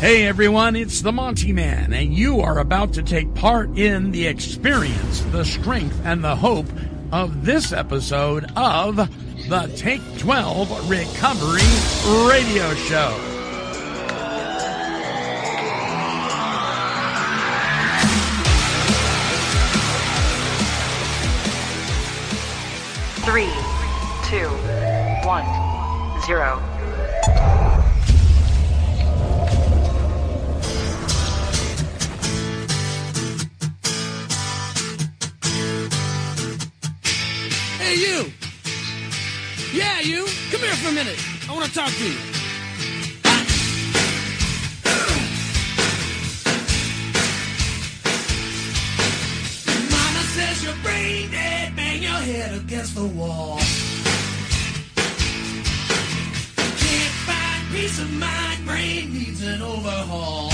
Hey everyone, it's the Monty Man, and you are about to take part in the experience, the strength, and the hope of this episode of the Take 12 Recovery Radio Show. Three, two, one, zero. Hey, you. Yeah, you. Come here for a minute. I want to talk to you. Mama says you're brain dead. Bang your head against the wall. Can't find peace of mind. Brain needs an overhaul.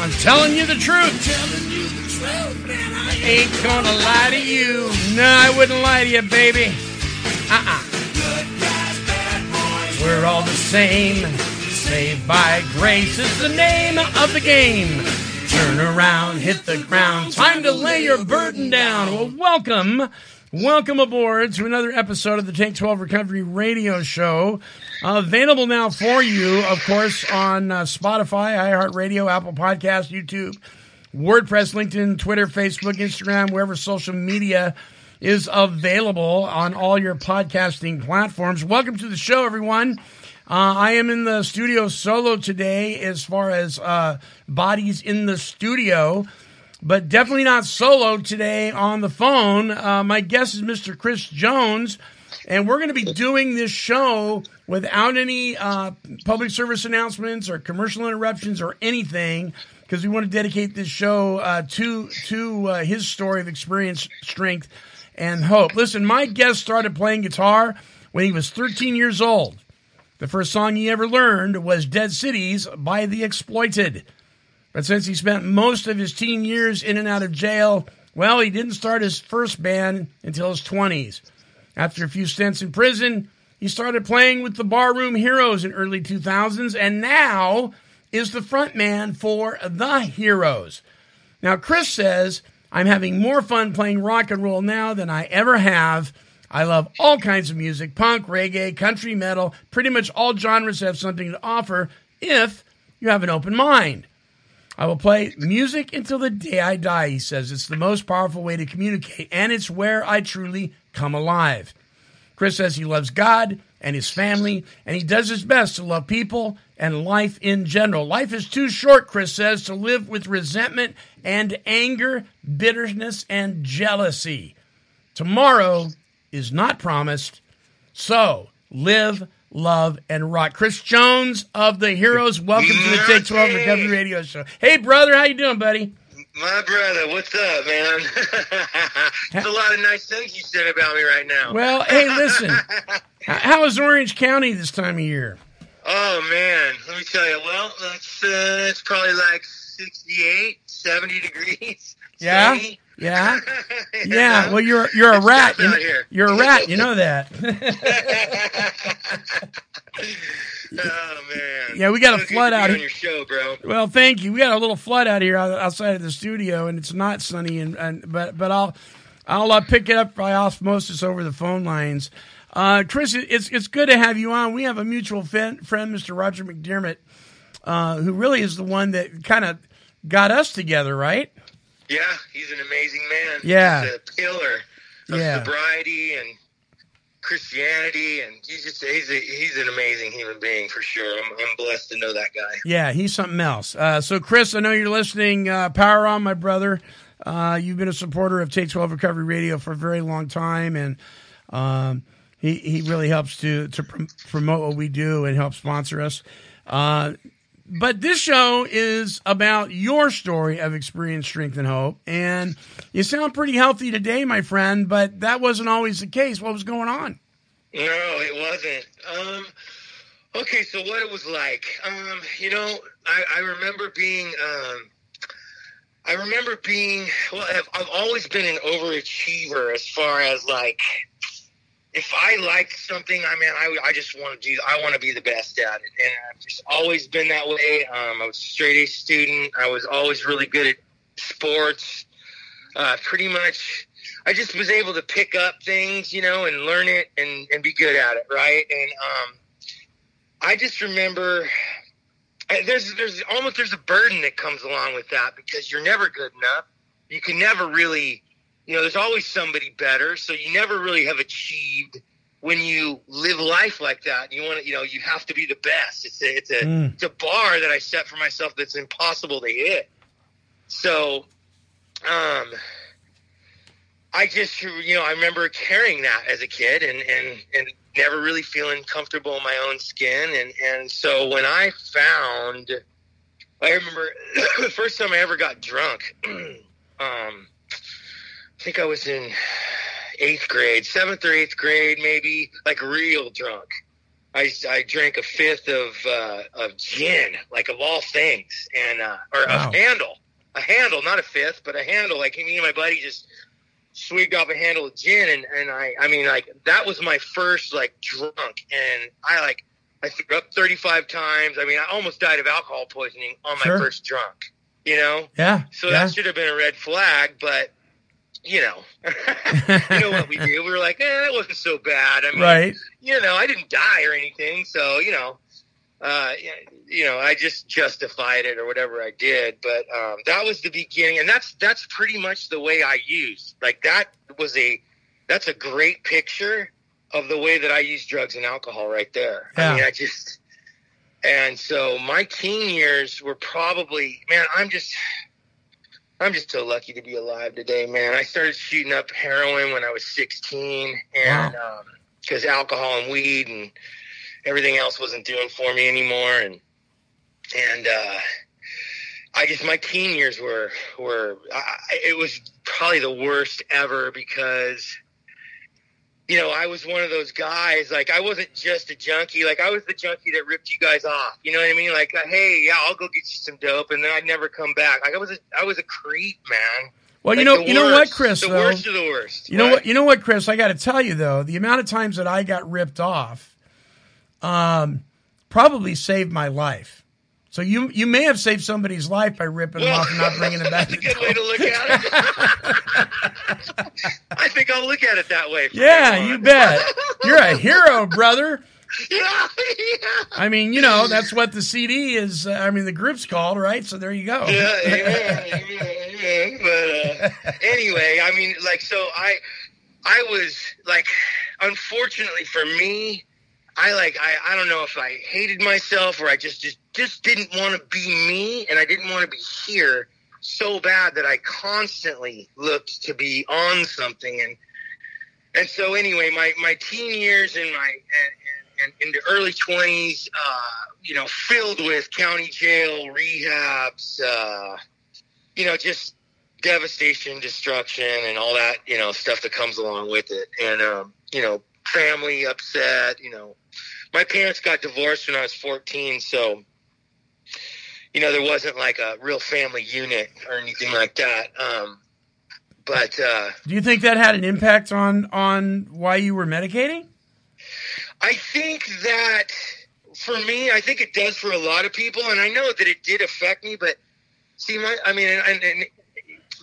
I'm telling you the truth. Telling you the truth, man. I Ain't gonna lie to you. No, I wouldn't lie to you, baby. Uh-uh. guys. We're all the same. Saved by grace is the name of the game. Turn around, hit the ground. Time to lay your burden down. Well, welcome. Welcome aboard to another episode of the Take 12 Recovery Radio Show. Available now for you, of course, on uh, Spotify, iHeartRadio, Apple Podcast, YouTube, WordPress, LinkedIn, Twitter, Facebook, Instagram, wherever social media is available on all your podcasting platforms. Welcome to the show, everyone. Uh, I am in the studio solo today as far as uh, bodies in the studio, but definitely not solo today on the phone. Uh, my guest is Mr. Chris Jones, and we're going to be doing this show without any uh, public service announcements or commercial interruptions or anything because we want to dedicate this show uh, to to uh, his story of experience, strength, and hope. Listen, my guest started playing guitar when he was 13 years old. The first song he ever learned was Dead Cities by The Exploited. But since he spent most of his teen years in and out of jail, well, he didn't start his first band until his 20s. After a few stints in prison, he started playing with the Barroom Heroes in early 2000s and now is the frontman for The Heroes. Now, Chris says, I'm having more fun playing rock and roll now than I ever have. I love all kinds of music punk, reggae, country, metal. Pretty much all genres have something to offer if you have an open mind. I will play music until the day I die, he says. It's the most powerful way to communicate, and it's where I truly come alive. Chris says he loves God and his family, and he does his best to love people and life in general. Life is too short, Chris says, to live with resentment and anger, bitterness, and jealousy. Tomorrow is not promised, so live, love, and rock. Chris Jones of the Heroes, welcome to the Take 12 Recovery Radio Show. Hey, brother, how you doing, buddy? My brother, what's up, man? There's a lot of nice things you said about me right now. Well, hey, listen. How is Orange County this time of year? oh man, let me tell you. Well, that's uh, it's probably like 68, 70 degrees. Yeah? sunny. Yeah? Yeah, well, you're you're a It's rat. You, here. you're a rat. You know that. oh man. Yeah, we got a So flood out here. your show, bro. well, thank you. We got a little flood out here outside of the studio, and it's not sunny. And, and but but I'll I'll uh, pick it up by osmosis over the phone lines. Uh, Chris, it's it's good to have you on. We have a mutual friend, friend Mr. Roger McDermott, uh, who really is the one that kind of got us together, right? Yeah, he's an amazing man. Yeah. He's a pillar of Yeah. sobriety and Christianity, and he's just he's a, he's an amazing human being for sure. I'm, I'm blessed to know that guy. Yeah, he's something else. Uh, so, Chris, I know you're listening. Uh, Power on, my brother. Uh, you've been a supporter of Take 12 Recovery Radio for a very long time, and um, he, he really helps to, to prom- promote what we do and help sponsor us. But this show is about your story of experience, strength, and hope. And you sound pretty healthy today, my friend, but that wasn't always the case. What was going on? No, it wasn't. Um, okay, so what it was like, um, you know, I, I remember being, um, I remember being, well, I've, I've always been an overachiever as far as like, if I like something, I mean, I, I just want to do, I want to be the best at it. And I've just always been that way. Um, I was a straight A student. I was always really good at sports. Uh, pretty much, I just was able to pick up things, you know, and learn it and, and be good at it, right? And um, I just remember uh, there's there's almost there's a burden that comes along with that because you're never good enough. You can never really, you know, there's always somebody better, so you never really have achieved when you live life like that. You want to, you know, you have to be the best. It's a it's a Mm. it's a bar that I set for myself that's impossible to hit. So, um, I just, you know, I remember carrying that as a kid and, and, and never really feeling comfortable in my own skin. And, and so when I found, I remember the first time I ever got drunk, um, I think I was in eighth grade, seventh or eighth grade, maybe like real drunk. I, I drank a fifth of, uh, of gin, like of all things, and, uh, or Wow. a handle, a handle, not a fifth, but a handle. Like me and my buddy just swigged off a handle of gin and, and I I mean like that was my first like drunk and I like I threw up 35 times. I mean I almost died of alcohol poisoning on my Sure. first drunk, you know? Yeah. So yeah. that should have been a red flag, but you know, you know what we do. We were like, eh, it wasn't so bad. I mean, right. you know, I didn't die or anything, so you know, uh, you know, I just justified it or whatever I did. But um, that was the beginning, and that's that's pretty much the way I used. Like that was a that's a great picture of the way that I use drugs and alcohol right there. Yeah. I mean, I just and so my teen years were probably man. I'm just. I'm just so lucky to be alive today, man. I started shooting up heroin when I was 16, and because alcohol and weed and everything else wasn't doing for me anymore, and and uh, I just my teen years were were I, it was probably the worst ever because you know I was one of those guys like I wasn't just a junkie like I was the junkie that ripped you guys off you know what I mean like uh, hey yeah I'll go get you some dope and then I'd never come back like I was a, I was a creep man Well, you know, you know what. Chris? the though? worst of the worst You know what? You know what, Chris? I got to tell you though, the amount of times that I got ripped off, um, probably saved my life. So you you may have saved somebody's life by ripping them Well, off and not bringing them back. That's a good way to look at it. I think I'll look at it that way. yeah, you bet. You're a hero, brother. yeah, yeah. I mean, you know, that's what the CD is. Uh, I mean, the group's called, right? So there you go. Yeah, amen, amen, amen. But uh, anyway, I mean, like, so I, I was like, unfortunately for me, I like, I, I don't know if I hated myself or I just, just, just didn't want to be me, and I didn't want to be here so bad that I constantly looked to be on something, and and so anyway, my my teen years and my and, and, and early twenties, uh, you know, filled with county jail, rehabs, uh, you know, just devastation, destruction, and all that, you know, stuff that comes along with it, and um, you know, family upset. You know, my parents got divorced when I was fourteen, so you know, there wasn't like a real family unit or anything like that. Um, but uh, Do you think that had an impact on on why you were medicating? I think that for me, I think it does for a lot of people, and I know that it did affect me. But see, my, I mean, and, and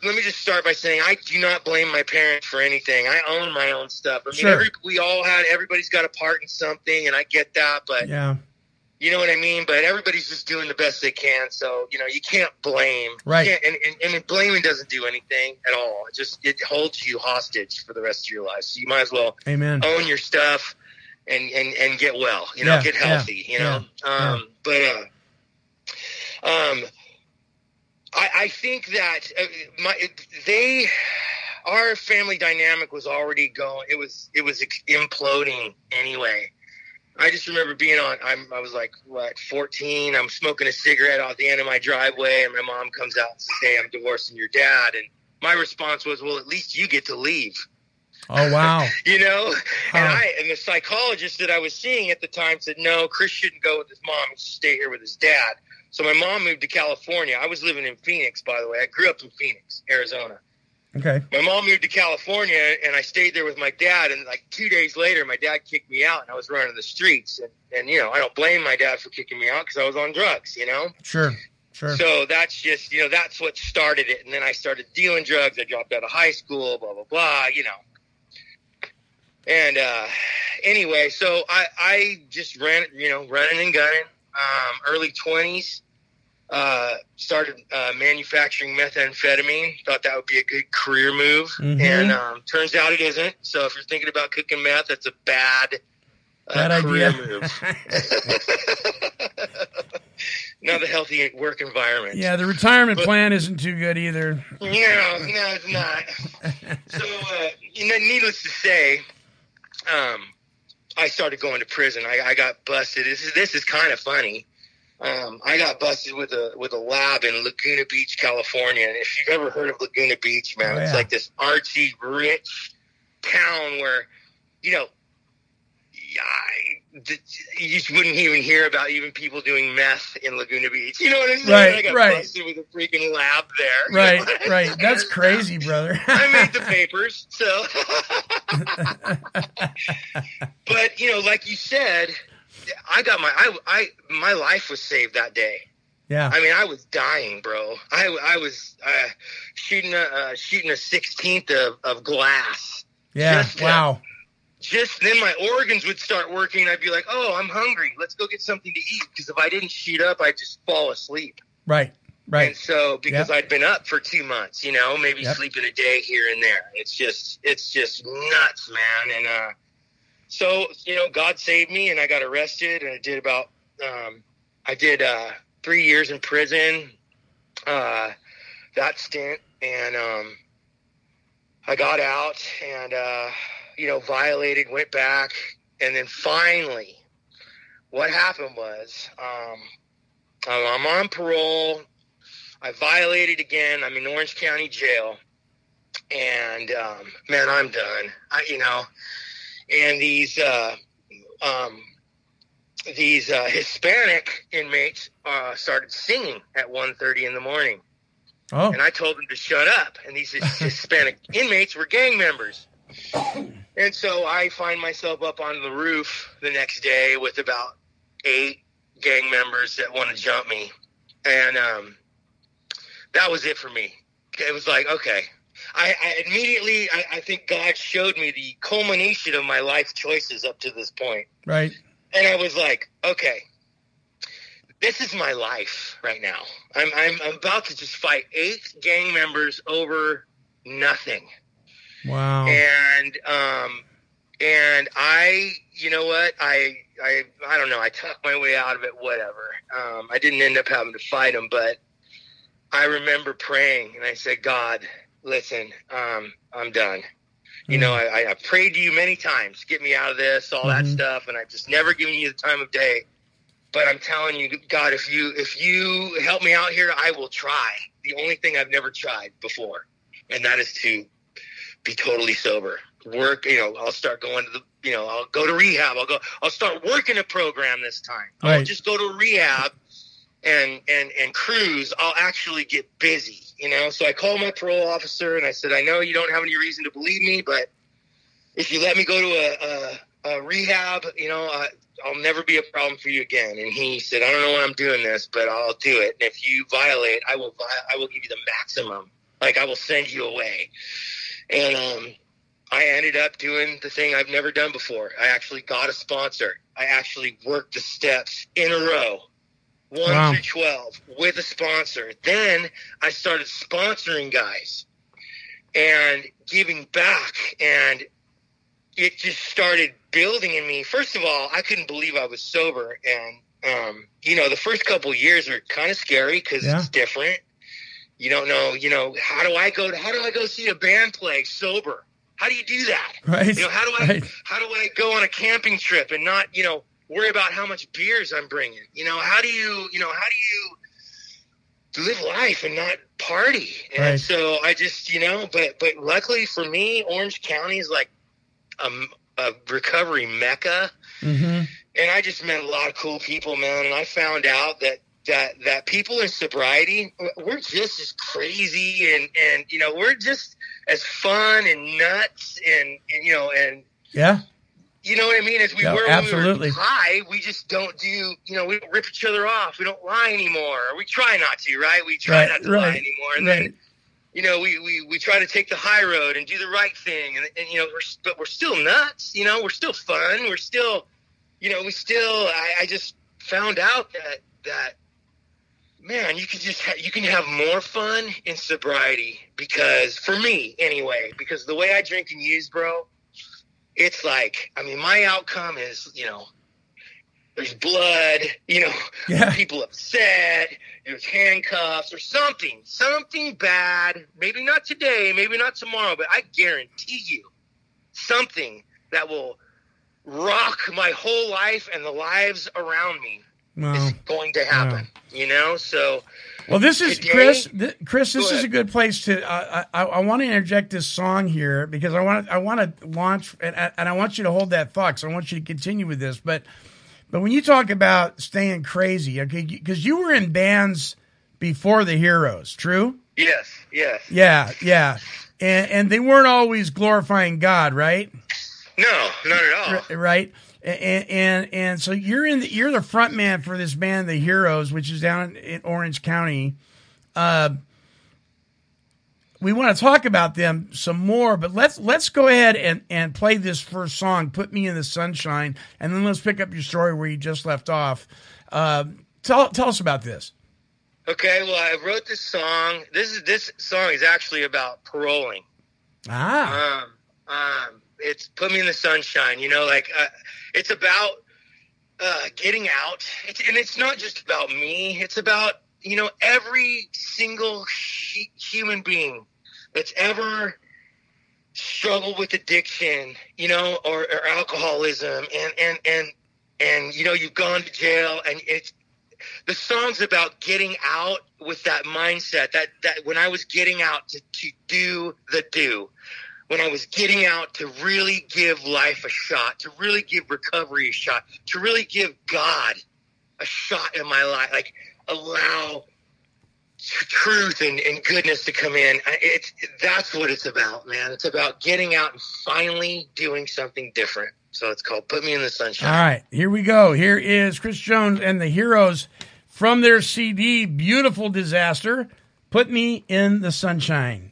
let me just start by saying I do not blame my parents for anything. I own my own stuff. I mean, Sure. every, we all had everybody's got a part in something, and I get that. But Yeah. You know what I mean? But everybody's just doing the best they can. So, you know, you can't blame. Right. can't- and, and, and blaming doesn't do anything at all. It just, it holds you hostage for the rest of your life. So you might as well Amen. own your stuff and, and, and get well, you know, Yeah, get yeah, healthy, you know? yeah. Um, but, uh, um, I, I think that uh, my, they, our family dynamic was already going, it was, it was imploding anyway. I just remember being on. I'm, I was like, what, 14? I'm smoking a cigarette out the end of my driveway, and my mom comes out and says, "Hey, I'm divorcing your dad." And my response was, "Well, at least you get to leave." Oh wow. you know. And I and the psychologist that I was seeing at the time said, "No, Chris shouldn't go with his mom. He should stay here with his dad." So my mom moved to California. I was living in Phoenix, by the way. I grew up in Phoenix, Arizona Okay. my mom moved to California and I stayed there with my dad. And like two days later, my dad kicked me out and I was running the streets. And, and you know, I don't blame my dad for kicking me out because I was on drugs, you know? Sure. Sure. So that's just, you know, that's what started it. And then I started dealing drugs. I dropped out of high school, blah, blah, blah, you know. And uh, anyway, so I, I just ran, you know, running and gunning, um, early 20s. Uh, started uh, manufacturing methamphetamine. Thought that would be a good career move, Mhm. and um, turns out it isn't. So if you're thinking about cooking meth, that's a bad, uh, Bad career idea. move. Not a healthy work environment. yeah, the retirement But- plan isn't too good either. No, no, it's not. so, uh, you know, needless to say, um, I started going to prison. I, I got busted. This is this is kind of funny. Um, I got busted with a with a lab in Laguna Beach, California. And if you've ever heard of Laguna Beach, man, Oh, it's like this artsy, rich town where, you know, I, you just wouldn't even hear about even people doing meth in Laguna Beach. You know what I'm saying? Right, I got right. busted with a freaking lab there. Right, right. That's crazy, brother. I made the papers, so. but you know, like you said, I got my I, I my life was saved that day. yeah. I mean, I was dying, bro. I I was uh, shooting a uh, shooting a sixteenth of, of glass. Yeah. just, Wow. Just then, my organs would start working. I'd be like, "Oh, I'm hungry. Let's go get something to eat." Because if I didn't shoot up, I'd just fall asleep. Right. Right. And so because Yep. I'd been up for two months, you know, maybe Yep. sleeping a day here and there. It's just it's just nuts, man. And uh so, you know, God saved me and I got arrested and I did about um I did uh three years in prison, uh that stint and um I got out and uh you know, violated, went back, and then finally what happened was um I'm on parole. I violated again. I'm in Orange County Jail, and um, man, I'm done. I, you know, and these uh, um, these uh, Hispanic inmates uh, started singing at 1.30 in the morning, Oh. and I told them to shut up. And these Hispanic inmates were gang members. And so I find myself up on the roof the next day with about eight gang members that want to jump me. And um, that was it for me. It was like, okay. I, I immediately, I, I think God showed me the culmination of my life choices up to this point. Right. And I was like, okay, this is my life right now. I'm, I'm, I'm about to just fight eight gang members over nothing Wow. and um and i you know what i i i don't know i talked my way out of it whatever um i didn't end up having to fight him but i remember praying and i said god listen um i'm done you know I, I- prayed to you many times get me out of this all that Mhm. stuff and i've just never given you the time of day but i'm telling you god if you if you help me out here i will try the only thing i've never tried before and that is to be totally sober. Work, you know, I'll start going to the, you know, I'll go to rehab. I'll go, I'll start working a program this time. I won't just go to rehab and, and, and cruise. I'll actually get busy, you know? So I called my parole officer and I said, I know you don't have any reason to believe me, but if you let me go to a, a, a rehab, you know, I, I'll never be a problem for you again. And he said, I don't know why I'm doing this, but I'll do it. And if you violate, I will, I will give you the maximum. Like I will send you away. And um, I ended up doing the thing I've never done before. I actually got a sponsor. I actually worked the steps in a row, one Wow. through twelve, with a sponsor. Then I started sponsoring guys and giving back, and it just started building in me. First of all, I couldn't believe I was sober, and um, you know, the first couple years are kind of scary because Yeah. it's different. You don't know, you know, how do I go? To, How do I go see a band play sober? How do you do that? Right. You know, how do I Right. how do I go on a camping trip and not, you know, worry about how much beers I'm bringing? You know, how do you, you know, how do you live life and not party? And Right. so I just, you know, but but luckily for me, Orange County is like a, a recovery mecca hmm and I just met a lot of cool people, man. And I found out that that that people in sobriety, we're just as crazy, and and you know, we're just as fun and nuts, and, and you know, and Yeah. You know what I mean. As we Yeah, were when absolutely. we were high, we just don't do, you know, we don't rip each other off. We don't lie anymore. We try not to, right? We try Right, not to right, lie anymore, and right. then. You know, we, we, we try to take the high road and do the right thing, and, and you know, we're, but we're still nuts. You know, we're still fun. We're still, you know, we still. I, I just found out that that man, you can just ha- you can have more fun in sobriety because for me anyway, because the way I drink and use, bro, it's like I mean, my outcome is you know. There's blood, you know, Yeah. people upset, there's handcuffs or something, something bad. Maybe not today, maybe not tomorrow, but I guarantee you something that will rock my whole life and the lives around me Wow. is going to happen. You know, so Well, this is Today- Chris. Th- Chris, this is a good place to. Uh, I, I want to interject this song here because I want I want to launch and, I- and I want you to hold that thought. 'cause I want you to continue with this. But but when you talk about staying crazy, okay, because you were in bands before the Heroes, true? yes, yes, Yeah, yeah, and and they weren't always glorifying God, right? no, not at all. Right? And, and and so you're in the, you're the front man for this band, the Heroes, which is down in Orange County. Uh, we want to talk about them some more, but let's let's go ahead and, and play this first song, "Put Me in the Sunshine," and then let's pick up your story where you just left off. Uh, tell tell us about this. Okay, well, I wrote this song. This is this song is actually about paroling. Ah, Um, um, it's put me in the sunshine. You know, like uh, it's about uh, getting out, it's, and it's not just about me. It's about you know every single hu- human being that's ever struggled with addiction, you know, or, or alcoholism, and and and and you know you've gone to jail, and it's the song's about getting out with that mindset that that when I was getting out to, to do the do, when I was getting out to really give life a shot, to really give recovery a shot, to really give God a shot in my life, like allow tr- truth and, and goodness to come in. It's that's what it's about, man. It's about getting out and finally doing something different. So it's called "Put Me in the Sunshine." All right, here we go. Here is Chris Jones and the Heroes from their CD, Beautiful Disaster. Put me in the sunshine.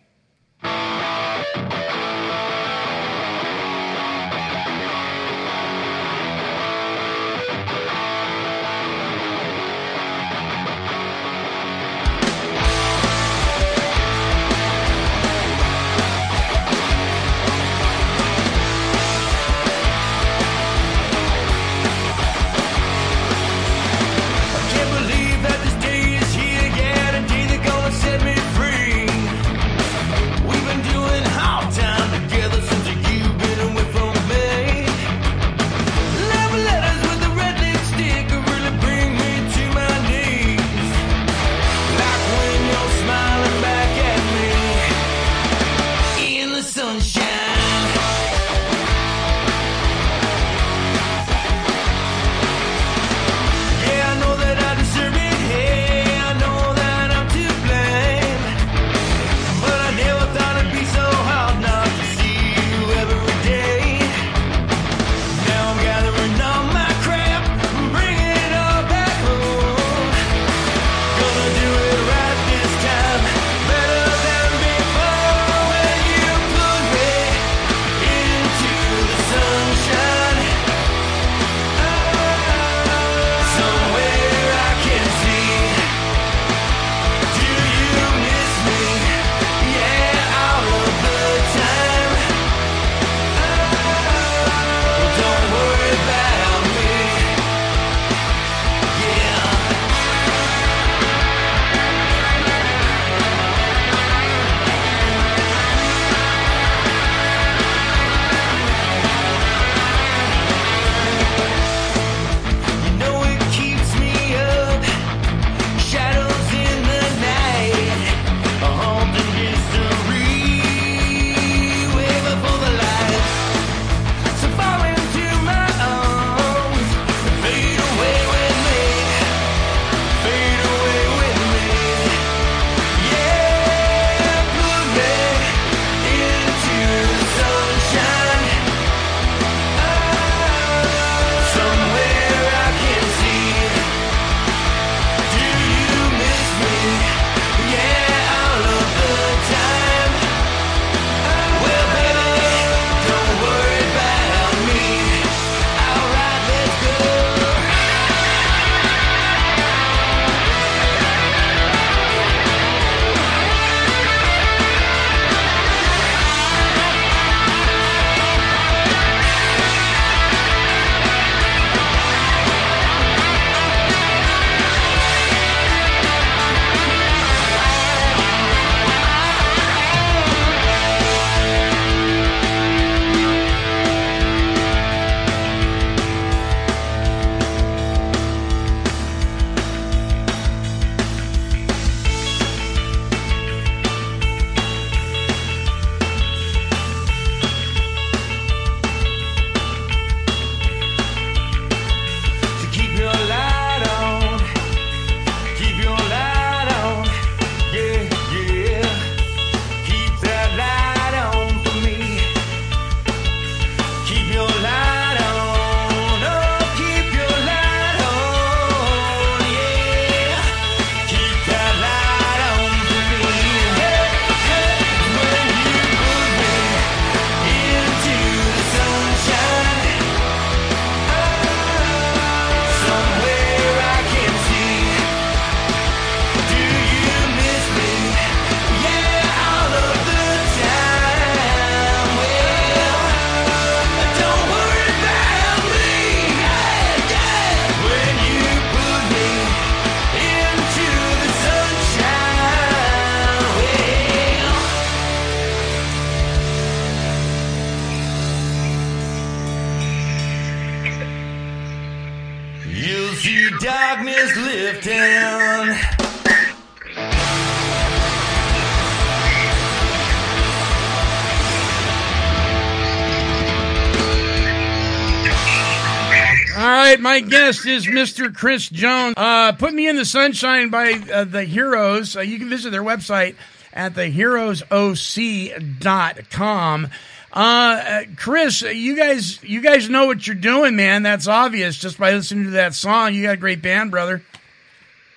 My guest is Mr. Chris Jones. Uh, Put Me in the Sunshine by uh, The Heroes. Uh, you can visit their website at theheroesoc.com. Uh, uh, Chris, you guys, you guys know what you're doing, man. That's obvious just by listening to that song. You got a great band, brother.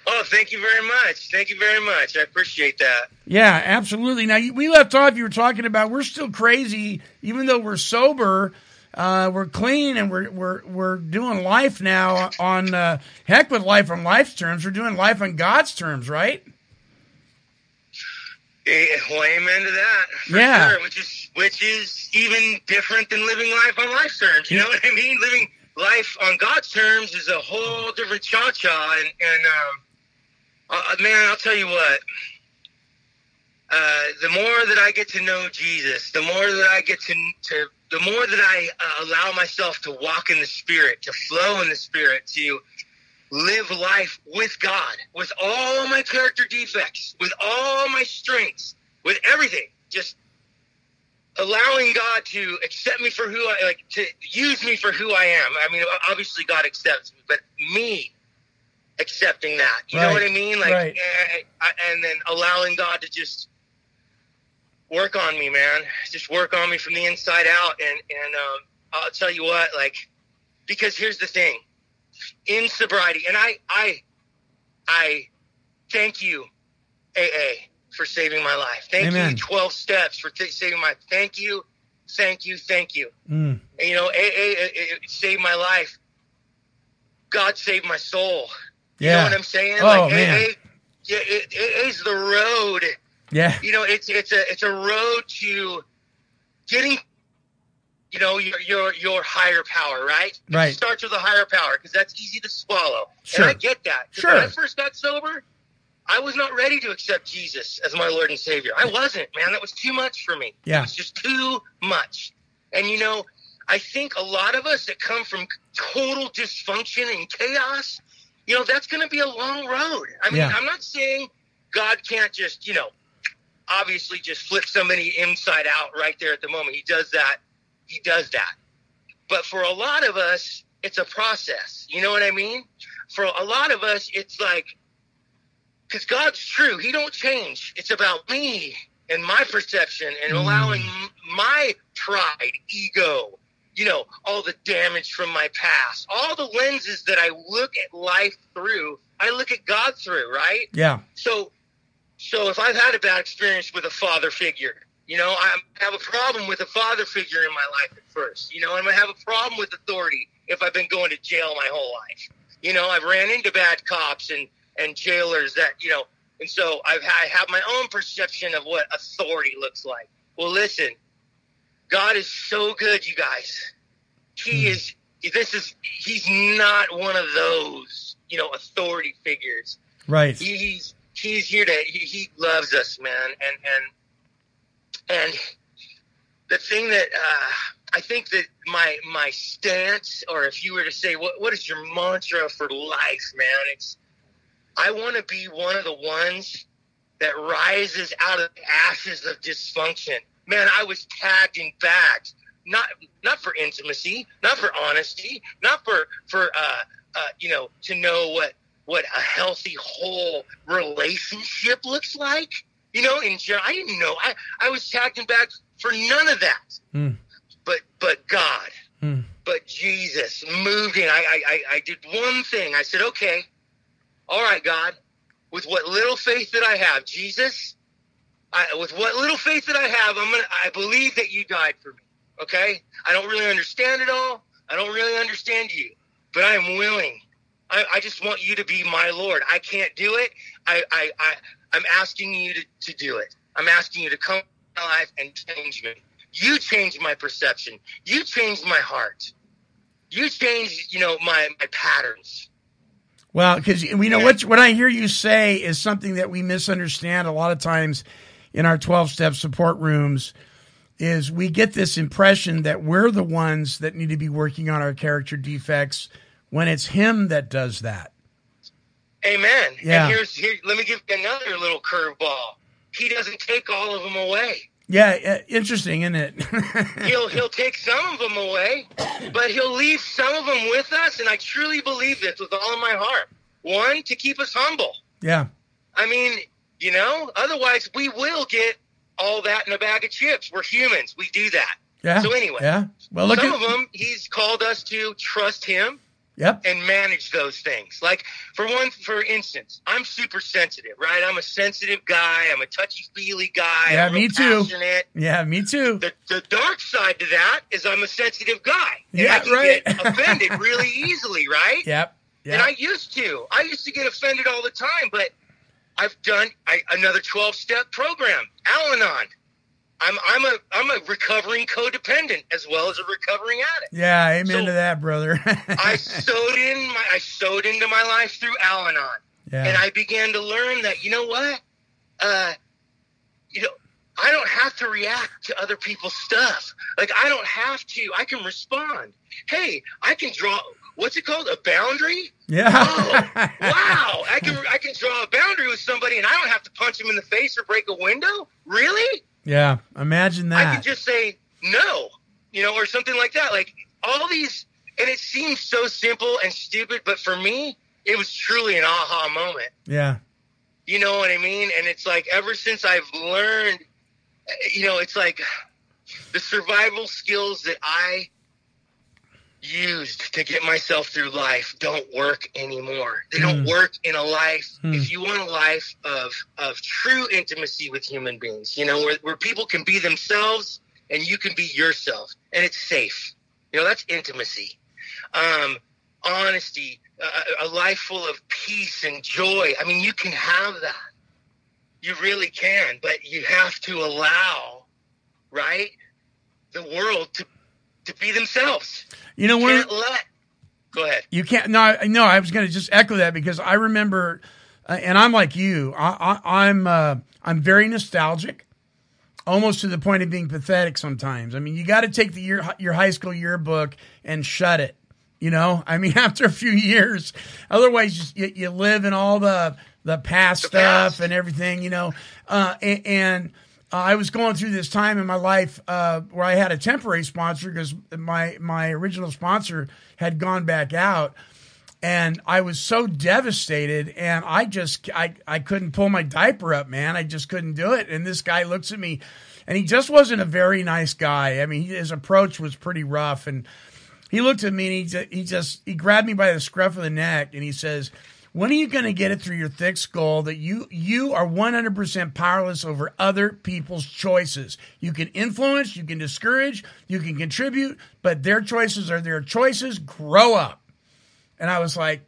Oh, thank you very much. Thank you very much. I appreciate that. Yeah, absolutely. Now we left off. You were talking about we're still crazy, even though we're sober. Uh, we're clean and we're we're we're doing life now on uh, heck with life on life's terms. We're doing life on God's terms, right? Eh, Well, amen to that. For Yeah. Sure, which is which is even different than living life on life's terms. You know what I mean? Living life on God's terms is a whole different cha cha. And and um, uh, man, I'll tell you what. Uh, the more that I get to know Jesus, the more that I get to to the more that I uh, allow myself to walk in the Spirit, to flow in the Spirit, to live life with God, with all my character defects, with all my strengths, with everything. Just allowing God to accept me for who I like, to use me for who I am. I mean, obviously God accepts me, but me accepting that. You know what I mean? Like, Right. eh, eh, and then allowing God to just work on me, man. Just work on me from the inside out. And and um, I'll tell you what, like, because here's the thing in sobriety and i i i thank you aa for saving my life thank Amen. you 12 steps for t- saving my thank you thank you thank you Mm. and, you know aa it, it saved my life god saved my soul you Yeah. know what i'm saying Oh, like man. aa yeah, it, it is the road Yeah. you know it's it's a it's a road to getting you know your your your higher power right Right. it starts with a higher power because that's easy to swallow Sure. and i get that. Sure. when i first got sober i was not ready to accept jesus as my lord and savior i wasn't man that was too much for me Yeah. It's just too much and you know i think a lot of us that come from total dysfunction and chaos you know that's going to be a long road i mean Yeah. i'm not saying god can't just you know obviously just flip somebody inside out right there at the moment. He does that. He does that. But for a lot of us, it's a process. You know what I mean? For a lot of us, it's like, because God's true. He don't change. It's about me and my perception and mm. allowing m- my pride, ego, you know, all the damage from my past, all the lenses that I look at life through, I look at God through, right? Yeah. So, so if I've had a bad experience with a father figure, you know, I have a problem with a father figure in my life at first. You know, I'm gonna have a problem with authority if I've been going to jail my whole life. You know, I've ran into bad cops and and jailers that you know, and so I've I have my own perception of what authority looks like. Well, listen, God is so good, you guys. He hmm. is. This is. He's not one of those, you know, authority figures Right. he, he's he's here to he, he loves us man. And and and the thing that uh i think that my my stance or if you were to say what what is your mantra for life man? It's i want to be one of the ones that rises out of the ashes of dysfunction. Man i was tagged and bagged not not for intimacy not for honesty not for for uh uh you know to know what what a healthy whole relationship looks like. You know, in general, I didn't know. I, I was tagged and back for none of that. Mm. But but God, Mm. but Jesus moved in. I, I I I did one thing. I said, okay, all right, God, with what little faith that I have, Jesus, I, with what little faith that I have, I'm gonna. I believe that you died for me. Okay, I don't really understand it all. I don't really understand you, but I am willing. I, I just want you to be my Lord. I can't do it. I, I, I I'm asking you to, to do it. I'm asking you to come into my life and change me. You changed my perception. You changed my heart. You changed, you know, my, my patterns. Well, because we know what what I hear you say is something that we misunderstand a lot of times in our twelve step support rooms. Is we get this impression that we're the ones that need to be working on our character defects when it's him that does that. Amen. Yeah. And here's here. Let me give you another little curveball. He doesn't take all of them away. Yeah, uh, interesting, isn't it? He'll he'll take some of them away, but he'll leave some of them with us. And I truly believe this with all of my heart. One to keep us humble. yeah, I mean, you know, otherwise we will get all that in a bag of chips. We're humans. We do that. yeah. So anyway, yeah. Well, look Some at of them, he's called us to trust him yep, and manage those things. Like for one, for instance, I'm super sensitive, right? I'm a sensitive guy. I'm a touchy feely guy. Yeah, I'm me too. Passionate. yeah. Me too. The, the dark side to that is I'm a sensitive guy. And Yeah, I can right. get offended really easily, right? Yep, And. I used to. I used to get offended all the time, but I've done I, another 12 step program, Al Anon. I'm I'm a I'm a recovering codependent as well as a recovering addict. yeah, amen So- to that, brother. I sewed in my I sewed into my life through Al Anon. yeah, And I began to learn that you know what? Uh you know, I don't have to react to other people's stuff. Like I don't have to. I can respond. Hey, I can draw what's it called? A boundary? yeah. Oh, wow! I can I can draw a boundary with somebody, and I don't have to punch him in the face or break a window. Really? Yeah. Imagine that. I that. just say no, you know, or something like that. Like all these, and it seems so simple and stupid, but for me, it was truly an aha moment. yeah, You know what I mean? And it's like ever since I've learned, eh, you know, it's like the survival skills that I used to get myself through life don't work anymore. They don't Hmm. work in a life. Hmm. If you want a life of of true intimacy with human beings, you know, where, where people can be themselves and you can be yourself and it's safe. You know, that's intimacy. Um, honesty, a, a life full of peace and joy. I mean, you can have that. You really can, but you have to allow, right, the world to to be themselves. you know what? let. Go ahead. you can't. No, I- no. I was going to just echo that because I remember, uh, and I'm like you. I, I, I'm uh, I'm very nostalgic, almost to the point of being pathetic sometimes. I mean, you got to take the year your high school yearbook and shut it. You know, I mean, after a few years, otherwise you, you live in all the the past The stuff past. and everything. You know, uh, and. and uh, I was going through this time in my life uh, where I had a temporary sponsor because my my original sponsor had gone back out, and I was so devastated, and I just I I couldn't pull my diaper up, man. I just couldn't do it. And this guy looks at me, and he just wasn't a very nice guy. I mean, his approach was pretty rough, and he looked at me and he he just he grabbed me by the scruff of the neck and he says, "When are you going to get it through your thick skull that you you are 100% powerless over other people's choices? You can influence, you can discourage, you can contribute, but their choices are their choices. Grow up." And I was like,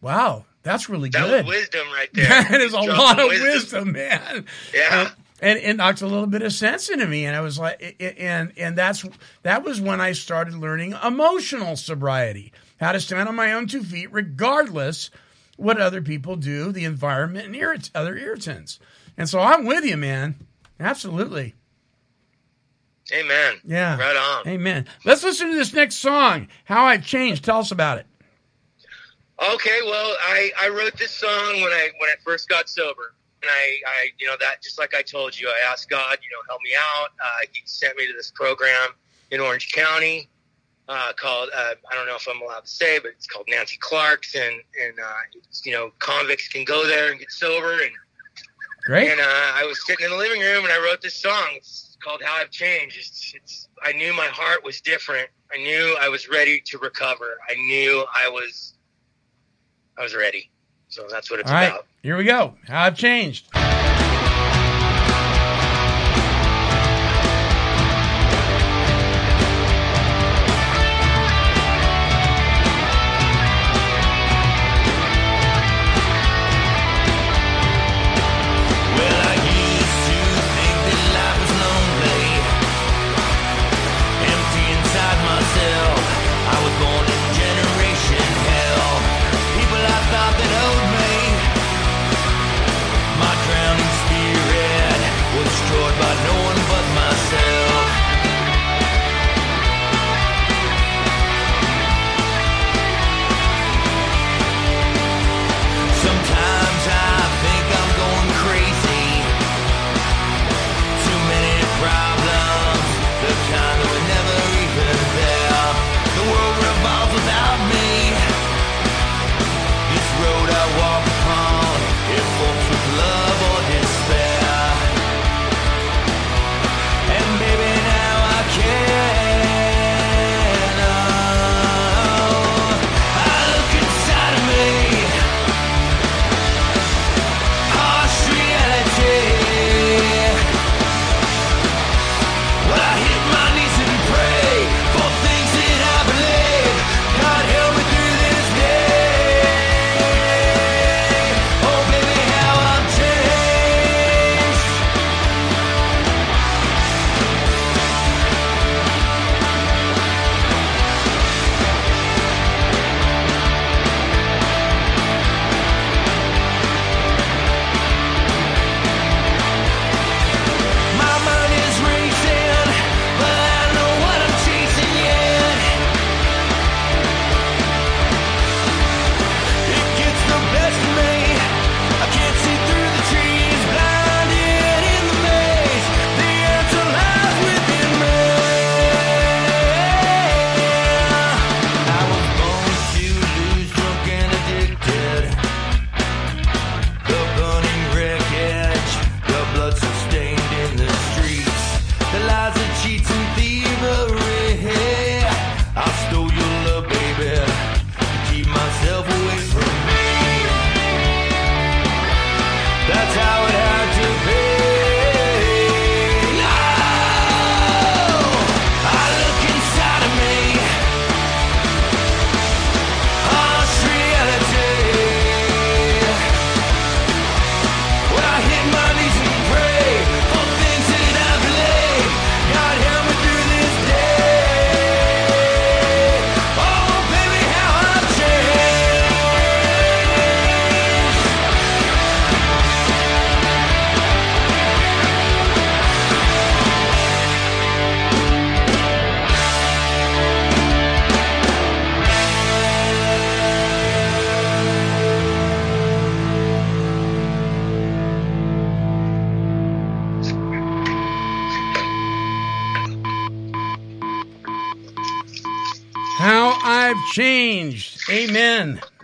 "Wow, that's really That good." wisdom right there. That is a lot of wisdom, man Yeah. and it knocked a little bit of sense into me and i was like and and that's that was when i started learning emotional sobriety how to stand on my own two feet regardless what other people do the environment and irrit- other irritants and so i'm with you man. Absolutely. Amen. yeah. Right on. amen. Let's listen to this next song how i've changed. Tell us about it. Okay, well, I, I wrote this song when I when I first got sober, and I, I you know that just like I told you, I asked God, you know, help me out. Uh, he sent me to this program in Orange County uh, called uh, I don't know if I'm allowed to say, but it's called Nancy Clark's, and and uh, you know convicts can go there and get sober, and great and uh, I was sitting in the living room and I wrote this song. It's called How I've Changed. It's, it's I knew my heart was different. I knew I was ready to recover. I knew I was I was ready. So that's what it's all right about. here we go how i've changed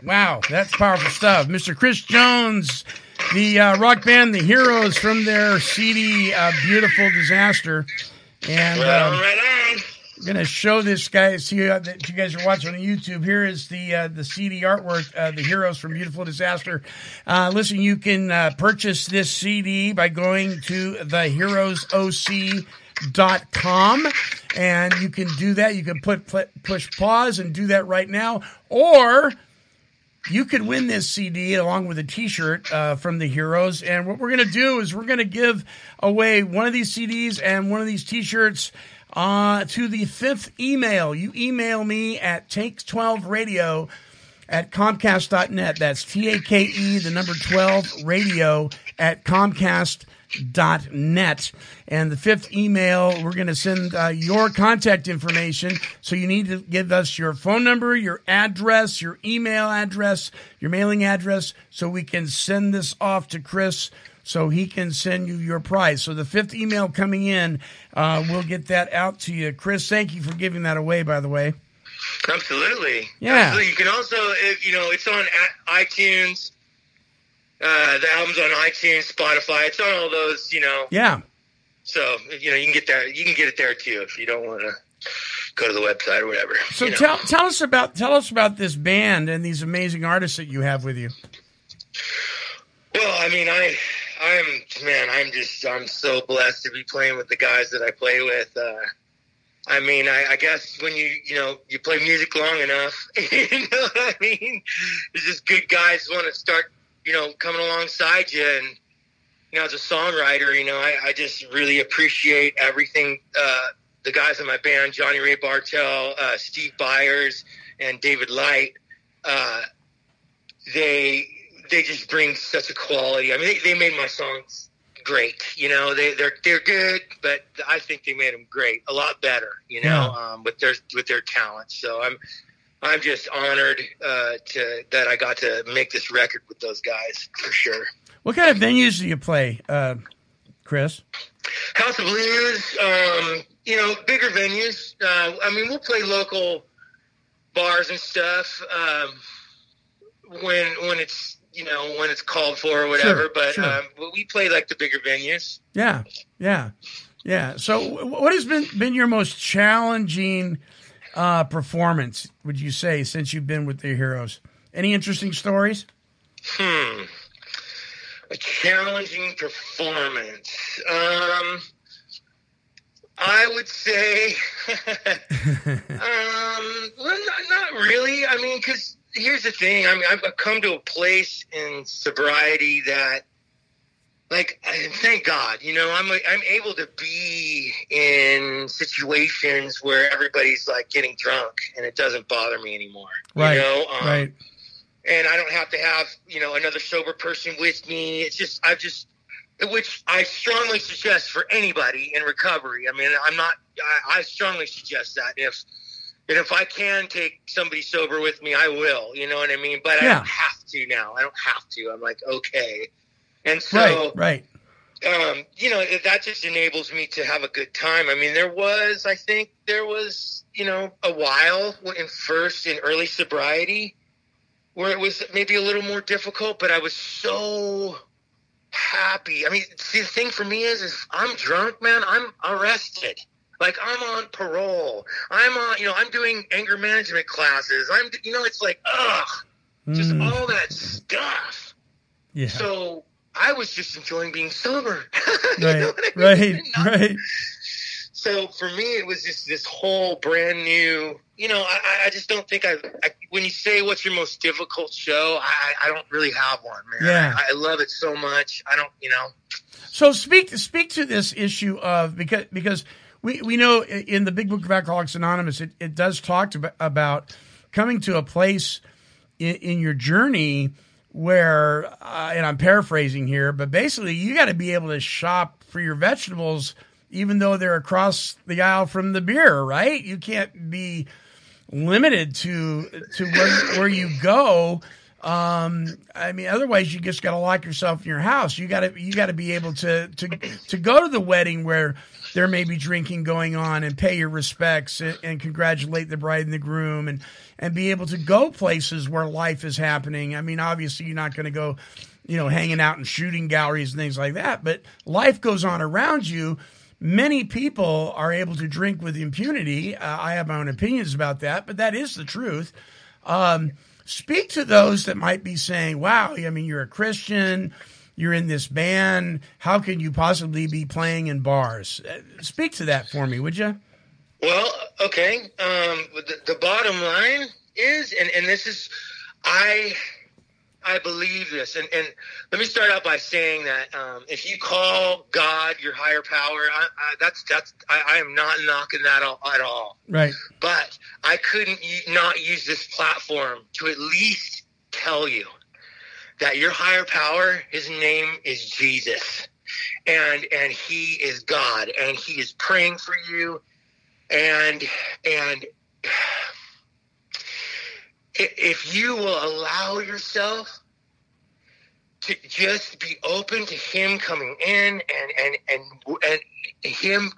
Wow, that's powerful stuff. Mr. Chris Jones, the uh, rock band The Heroes from their CD uh, Beautiful Disaster. And Right um, right on. I'm gonna show this guy. See uh, that you guys are watching on YouTube. Here is the uh, the CD artwork, uh, the heroes from Beautiful Disaster. Uh, listen, you can uh, purchase this CD by going to theheroesoc.com, and you can do that. You can put, put push pause and do that right now, or you could win this CD along with a T-shirt uh, from the Heroes. And what we're going to do is we're going to give away one of these CDs and one of these T-shirts uh, to the fifth email. You email me at take12radio at comcast.net. That's T-A-K-E, the number 12, radio at comcast.net. And the fifth email, we're going to send uh, your contact information. So you need to give us your phone number, your address, your email address, your mailing address, so we can send this off to Chris so he can send you your prize. So the fifth email coming in, uh, we'll get that out to you. Chris, thank you for giving that away, by the way. Absolutely. Yeah. Absolutely. You can also, you know, it's on iTunes. Uh, the album's on iTunes, Spotify. It's on all those, you know. Yeah. So you know, you can get that. You can get it there too if you don't want to go to the website or whatever. So you know. tell tell us about tell us about this band and these amazing artists that you have with you. Well, I mean, I, I'm man, I'm just, I'm so blessed to be playing with the guys that I play with. Uh, I mean, I, I guess when you, you know, you play music long enough, you know what I mean. It's just good guys want to start, you know, coming alongside you, and you know, as a songwriter, you know, I, I just really appreciate everything. Uh, the guys in my band, Johnny Ray Bartell, uh, Steve Byers, and David Light. Uh, they they just bring such a quality. I mean, they, they made my songs great. You know, they they're they're good, but I think they made them great, a lot better. You know, um, with their with their talent. So I'm I'm just honored uh, to that I got to make this record with those guys for sure. What kind of venues do you play, uh, Chris? House of Blues, um, you know, bigger venues. Uh, I mean, we'll play local bars and stuff um, when when it's you know when it's called for or whatever. Sure, but sure. Um, but we play like the bigger venues. Yeah, yeah, yeah. So, what has been been your most challenging uh, performance? Would you say since you've been with the Heroes? Any interesting stories? Hmm. A challenging performance. Um, I would say, um, well, not, not really. I mean, because here's the thing. I mean, I've I've come to a place in sobriety that, like, thank God, you know, I'm I'm able to be in situations where everybody's like getting drunk, and it doesn't bother me anymore. Right, You know, um, right. and I don't have to have you know another sober person with me. It's just I've just which I strongly suggest for anybody in recovery. I mean, I'm not. I, I strongly suggest that if and if I can take somebody sober with me, I will. You know what I mean? But I don't have to now. I don't have to. I'm like okay, and so right, right. um, you know, that just enables me to have a good time. I mean, there was, I think there was, you know, a while in first in early sobriety where it was maybe a little more difficult, but I was so happy. I mean, see, the thing for me is, is I'm drunk, man. I'm arrested. Like I'm on parole. I'm on, you know, I'm doing anger management classes. I'm, you know, it's like, ugh, just Mm, all that stuff. yeah. So I was just enjoying being sober. You right, know what I right, mean? Not- right. So for me, it was just this whole brand new. You know, I, I- I just don't think I, I. When you say what's your most difficult show, I, I don't really have one, man. Yeah. I, I love it so much. I don't, you know. So speak speak to this issue of because because we, we know in the Big Book of Alcoholics Anonymous it, it does talk to, about coming to a place in, in your journey where uh, and I'm paraphrasing here, but basically you got to be able to shop for your vegetables even though they're across the aisle from the beer, right? You can't be limited to to where where you go Um, I mean, otherwise you just got to lock yourself in your house. You got to you got to be able to to to go to the wedding where there may be drinking going on and pay your respects and, and congratulate the bride and the groom and and be able to go places where life is happening. I mean, obviously you're not going to go, you know, hanging out in shooting galleries and things like that, but life goes on around you. Many people are able to drink with impunity. Uh, I have my own opinions about that, but that is the truth. Um, speak to those that might be saying, wow, I mean, you're a Christian, you're in this band. How can you possibly be playing in bars? Uh, Speak to that for me, would you? Well, okay. Um, the, the bottom line is, and, and this is, I, I believe this, and, and let me start out by saying that um, if you call God your higher power, I, I, that's that's I, I am not knocking that all, at all. Right. But I couldn't not use this platform to at least tell you that your higher power, his name is Jesus. And and he is God and he is praying for you and and if you will allow yourself to just be open to him coming in and and and and him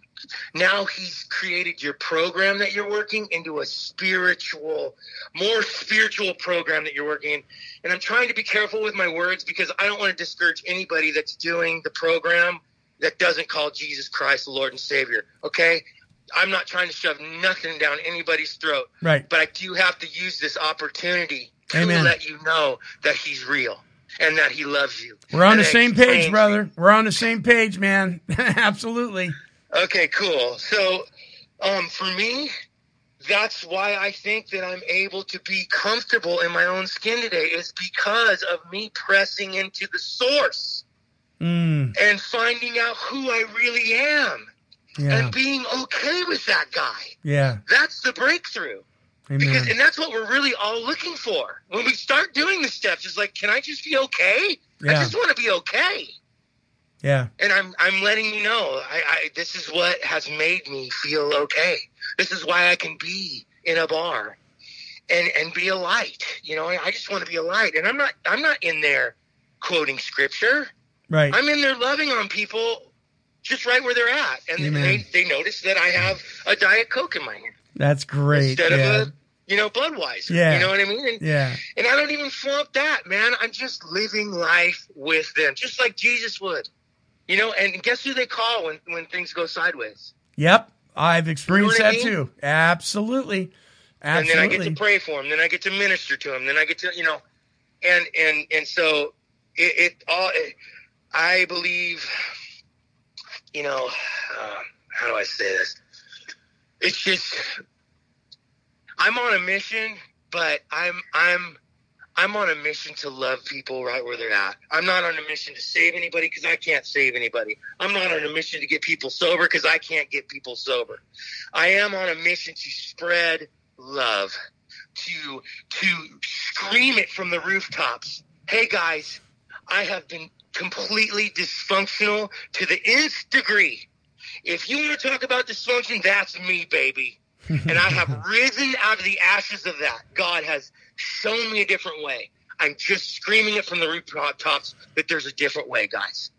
now he's created your program that you're working into a spiritual more spiritual program that you're working in and i'm trying to be careful with my words because i don't want to discourage anybody that's doing the program that doesn't call jesus christ the lord and savior okay i'm not trying to shove nothing down anybody's throat Right. but i do have to use this opportunity to Amen. let you know that he's real and that he loves you We're on And the same page, brother. We're on the same page, man. Absolutely. Okay, cool. So, um, for me, that's why I think that I'm able to be comfortable in my own skin today is because of me pressing into the source Mm, and finding out who I really am yeah. and being okay with that guy. Yeah. That's the breakthrough. Because, and that's what we're really all looking for. When we start doing the steps, it's like, can I just be okay? I just want to be okay. Yeah. and I'm I'm letting you know I, I this is what has made me feel okay. This is why I can be in a bar and and be a light. You know, I just want to be a light, and I'm not I'm not in there quoting scripture. Right. I'm in there loving on people just right where they're at, and Amen. they they notice that I have a diet coke in my hand That's great. instead yeah. of a you know Budweiser. Yeah. you know what I mean. And, yeah. and I don't even flaunt that, man. I'm just living life with them, just like Jesus would. You know, and guess who they call when, when things go sideways? Yep. I've experienced what I that mean? too. Absolutely. And then I get to pray for them. Then I get to minister to them. Then I get to, you know, and and and so it, it all. It, I believe, you know, uh, how do I say this? It's just I'm on a mission, but I'm I'm I'm on a mission to love people right where they're at. I'm not on a mission to save anybody because I can't save anybody. I'm not on a mission to get people sober because I can't get people sober. I am on a mission to spread love, to to scream it from the rooftops. Hey guys, I have been completely dysfunctional to the nth degree. If you want to talk about dysfunction, that's me, baby. and I have risen out of the ashes of that. God has shown me a different way. I'm just screaming it from the rooftops that there's a different way, guys.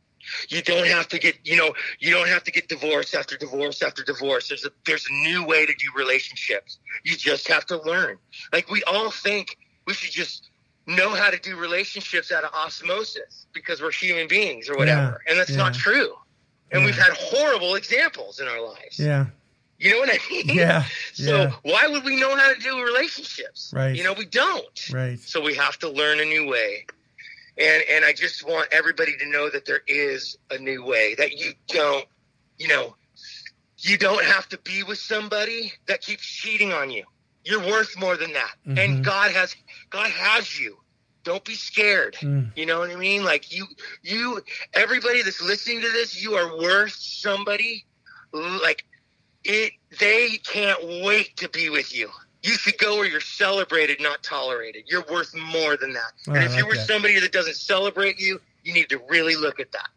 You don't have to get, you know, you don't have to get divorce after divorce after divorce. There's a there's a new way to do relationships. You just have to learn. Like we all think we should just know how to do relationships out of osmosis because we're human beings or whatever. Yeah, and that's not true. And Yeah. we've had horrible examples in our lives. yeah. You know what I mean? Yeah. So yeah. why would we know how to do relationships? Right. You know, we don't. Right. So we have to learn a new way. And and I just want everybody to know that there is a new way. That you don't, you know, you don't have to be with somebody that keeps cheating on you. You're worth more than that. Mhm. And God has God has you. Don't be scared. Mm. You know what I mean? Like you you everybody that's listening to this, you are worth somebody like it they can't wait to be with you. You should go where you're celebrated, not tolerated. You're worth more than that. Oh, and if like you were that. somebody that doesn't celebrate you, you need to really look at that.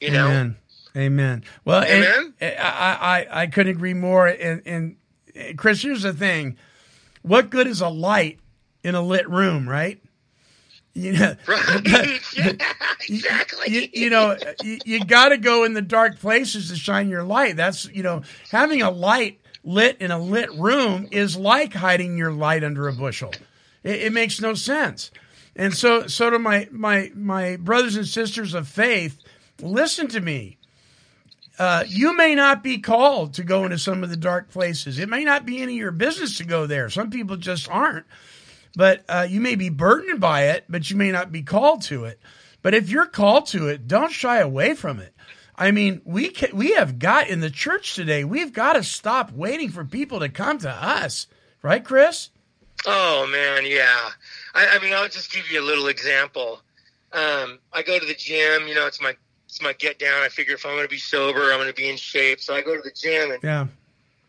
You know? Amen. Amen. Well, and Amen? I, I, I couldn't agree more. And, and Chris, here's the thing: what good is a light in a lit room, right? You know, Right? yeah, exactly. you, you know, you, you got to go in the dark places to shine your light. That's you know, having a light lit in a lit room is like hiding your light under a bushel. It, it makes no sense. And so, so to my my my brothers and sisters of faith, listen to me. Uh, you may not be called to go into some of the dark places. It may not be any of your business to go there. Some people just aren't. But uh, you may be burdened by it, but you may not be called to it. But if you're called to it, don't shy away from it. I mean, we can, we have got in the church today. We've got to stop waiting for people to come to us, right, Chris? Oh man, yeah. I, I mean, I'll just give you a little example. Um, I go to the gym. You know, it's my it's my get down. I figure if I'm going to be sober, I'm going to be in shape. So I go to the gym, and Yeah.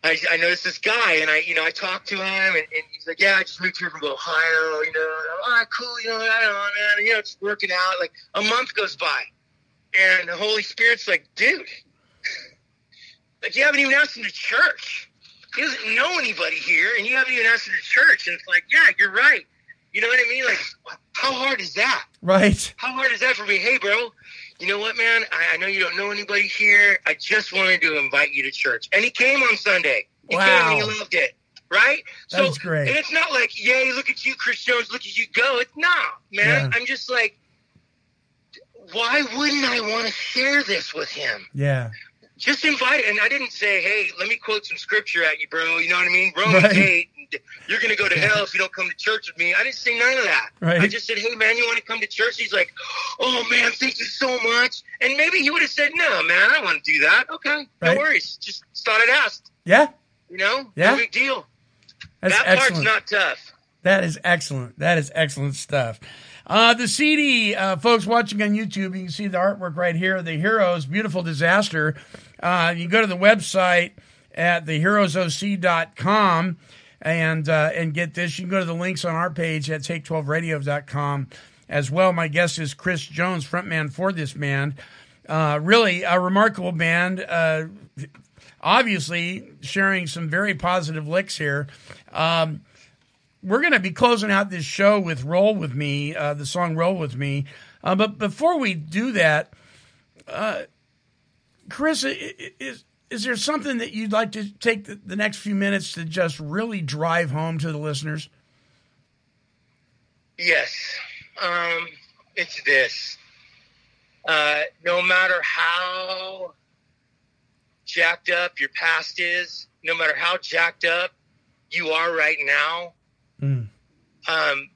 I, I noticed this guy, and I you know I talked to him, and, and he's like, "Yeah, I just moved here from Ohio. You know, and I'm, all right, cool. You know, I don't know, man. You know, just working out. Like a month goes by, and the Holy Spirit's like, dude, like you haven't even asked him to church. He doesn't know anybody here, and you haven't even asked him to church. And it's like, yeah, you're right. You know what I mean? Like, how hard is that? Right. How hard is that for me? Hey, bro, you know what, man? I, I know you don't know anybody here. I just wanted to invite you to church. And he came on Sunday. He came and he loved it. Right? That's great. And it's not like, yay, look at you, Chris Jones, look at you go. It's not, man. Yeah. I'm just like, why wouldn't I want to share this with him? Yeah. just invite it. And I didn't say, hey, let me quote some scripture at you, bro. You know what I mean? Romans Right. 8, you're going to go to hell if you don't come to church with me. I didn't say none of that. Right. I just said, hey, man, you want to come to church? He's like, oh, man, thank you so much. And maybe he would have said, no, man, I don't want to do that. Okay, no worries. Just thought I'd ask. Yeah. You know? Yeah. No big deal. That's that excellent. part's not tough. That is excellent. That is excellent stuff. Uh, the CD, uh, folks watching on YouTube, you can see the artwork right here. The Heroes, Beautiful Disaster. Uh, you go to the website at theheroesoc.com and uh, and get this. You can go to the links on our page at take12radio.com as well. My guest is Chris Jones, frontman for this band. Uh, really a remarkable band. Uh, obviously, sharing some very positive licks here. Um, we're going to be closing out this show with "Roll with Me," uh, the song "Roll with Me." Uh, but before we do that, uh, Chris, is is there something that you'd like to take the, the next few minutes to just really drive home to the listeners? Yes. Um, it's this. Uh, no matter how jacked up your past is, no matter how jacked up you are right now, Mm. um,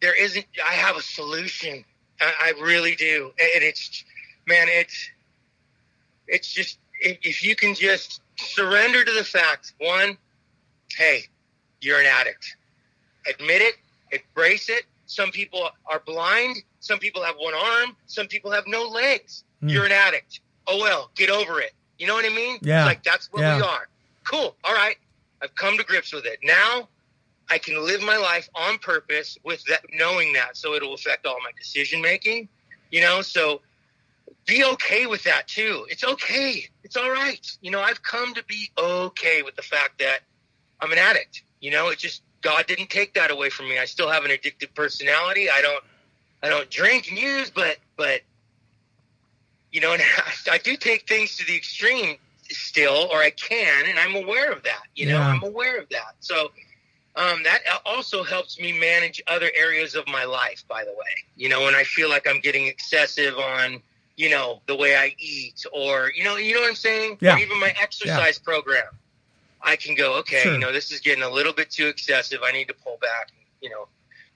there isn't. I have a solution. I, I really do, and it's, man, it's, it's just if, you can just surrender to the fact. One, hey, you're an addict. Admit it. Embrace it. Some people are blind. Some people have one arm. Some people have no legs. Mm. You're an addict. Oh well, get over it. You know what I mean? Yeah. It's like that's what Yeah. we are. Cool. All right. I've come to grips with it. Now I can live my life on purpose with that, knowing that, so it'll affect all my decision making. You know, so be okay with that too. It's okay. It's all right. You know, I've come to be okay with the fact that I'm an addict. You know, it just God didn't take that away from me. I still have an addictive personality. I don't I don't drink and use, but but you know, and I, I do take things to the extreme still, or I can, and I'm aware of that. You know, Yeah. I'm aware of that. So um, that also helps me manage other areas of my life. By the way, you know, when I feel like I'm getting excessive on, you know, the way I eat, or you know, you know what I'm saying, Yeah. or even my exercise program. I can go, okay, Sure. you know, this is getting a little bit too excessive. I need to pull back, you know.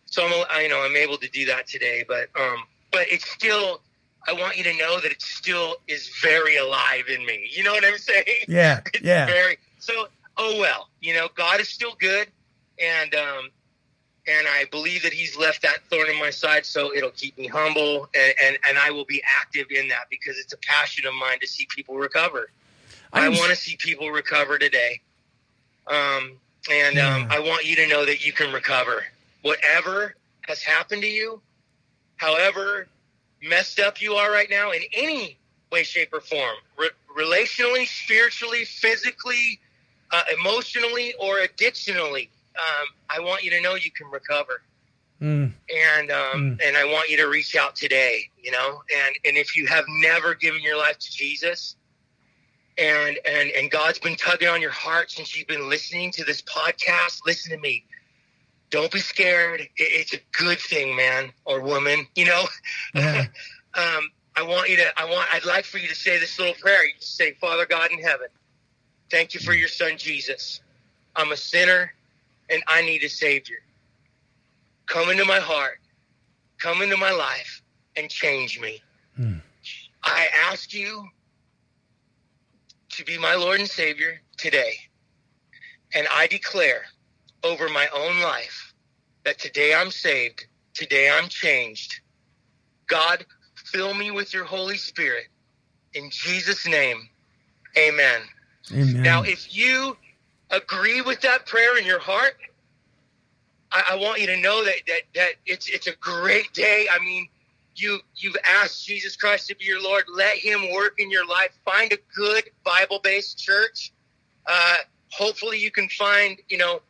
So I'm, I, you know, I'm able to do that today, but, um, but it's still, I want you to know that it still is very alive in me. You know what I'm saying? Yeah, It's yeah, very so oh well you know god is still good and um and i believe that he's left that thorn in my side so it'll keep me humble and and, and i will be active in that because it's a passion of mine to see people recover. I I'm- want to see people recover today. Um and um, i want you to know that you can recover. Whatever has happened to you however messed up you are right now in any way, shape, or form, Re- relationally, spiritually, physically, uh, emotionally, or additionally, um, I want you to know you can recover. and um, and I want you to reach out today. You know, and and if you have never given your life to Jesus, and and and God's been tugging on your heart since you've been listening to this podcast, listen to me. Don't be scared. It, it's a good thing, man or woman. You know. Yeah. um, I want you to. I want. I'd like for you to say this little prayer. You just say, Father God in heaven, thank you for your Son Jesus. I'm a sinner, and I need a Savior. Come into my heart, come into my life, and change me. Hmm. I ask you to be my Lord and Savior today. And I declare over my own life that today I'm saved, today I'm changed. God, fill me with your Holy Spirit. In Jesus' name, amen. Amen. Now, if you agree with that prayer in your heart, I, I want you to know that, that that it's it's a great day. I mean, you you've asked Jesus Christ to be your Lord. Let Him work in your life. Find a good Bible based church. Uh, hopefully, you can find you know.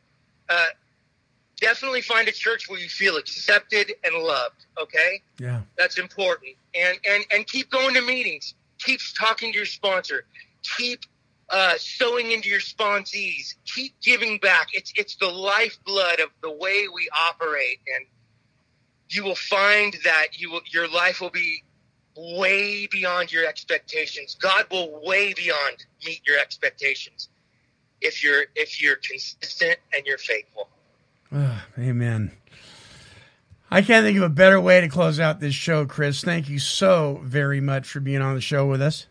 Uh, definitely find a church where you feel accepted and loved. Okay yeah. that's important and and and keep going to meetings keep talking to your sponsor keep uh, sowing into your sponsees keep giving back it's it's the lifeblood of the way we operate and you will find that you will your life will be way beyond your expectations god will way beyond meet your expectations if you're if you're consistent and you're faithful Ah, amen. I can't think of a better way to close out this show, Chris. Thank you so very much for being on the show with us.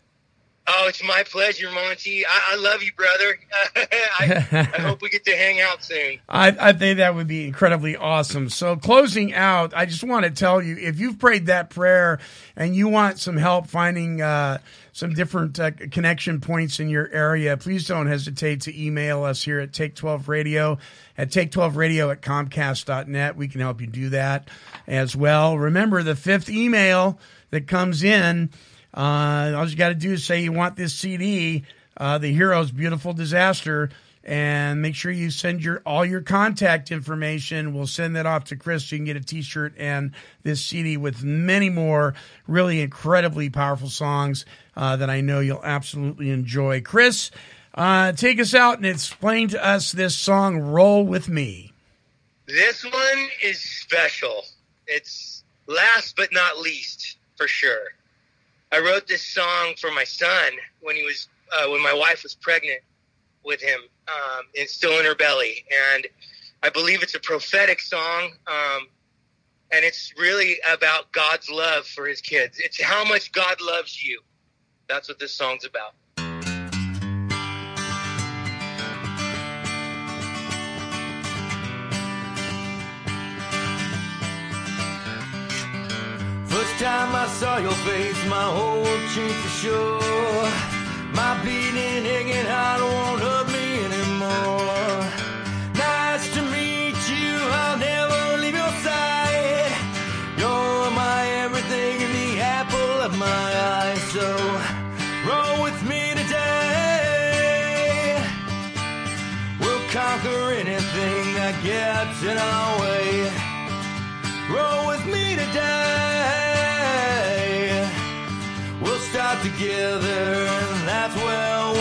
Oh, it's my pleasure, Monty. I, I love you, brother. I, I hope we get to hang out soon. I, I think that would be incredibly awesome. So, closing out, I just want to tell you if you've prayed that prayer and you want some help finding uh, some different uh, connection points in your area, please don't hesitate to email us here at Take 12 Radio at Take 12 Radio at Comcast.net. We can help you do that as well. Remember, the fifth email that comes in, uh, all you got to do is say you want this CD, uh, The Hero's Beautiful Disaster and make sure you send your all your contact information. We'll send that off to Chris. You can get a T-shirt and this CD with many more really incredibly powerful songs uh, that I know you'll absolutely enjoy. Chris, uh, take us out and explain to us this song "Roll with Me." This one is special. It's last but not least, for sure. I wrote this song for my son when he was uh, when my wife was pregnant with him. Um, it's still in her belly, and I believe it's a prophetic song. Um, and it's really about God's love for His kids. It's how much God loves you. That's what this song's about. Time I saw your face, my whole world changed for sure. My bleeding, aching heart won't hurt me anymore. Nice to meet you, I'll never leave your side. You're my everything and the apple of my eye. So roll with me today. We'll conquer anything that gets in our way. Roll with me today. Together, and that's where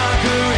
conquer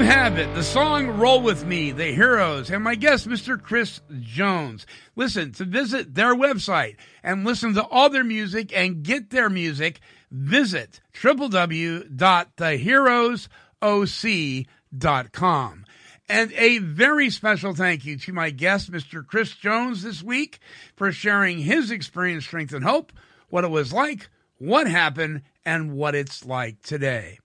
you have it, the song Roll With Me, The Heroes, and my guest, Mr. Chris Jones. Listen, to visit their website and listen to all their music and get their music, visit www.theheroesoc.com. And a very special thank you to my guest, Mr. Chris Jones, this week for sharing his experience, strength, and hope, what it was like, what happened, and what it's like today.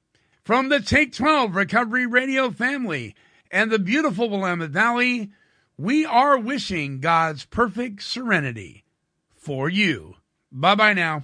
From the Take 12 Recovery Radio family and the beautiful Willamette Valley, we are wishing God's perfect serenity for you. Bye bye now.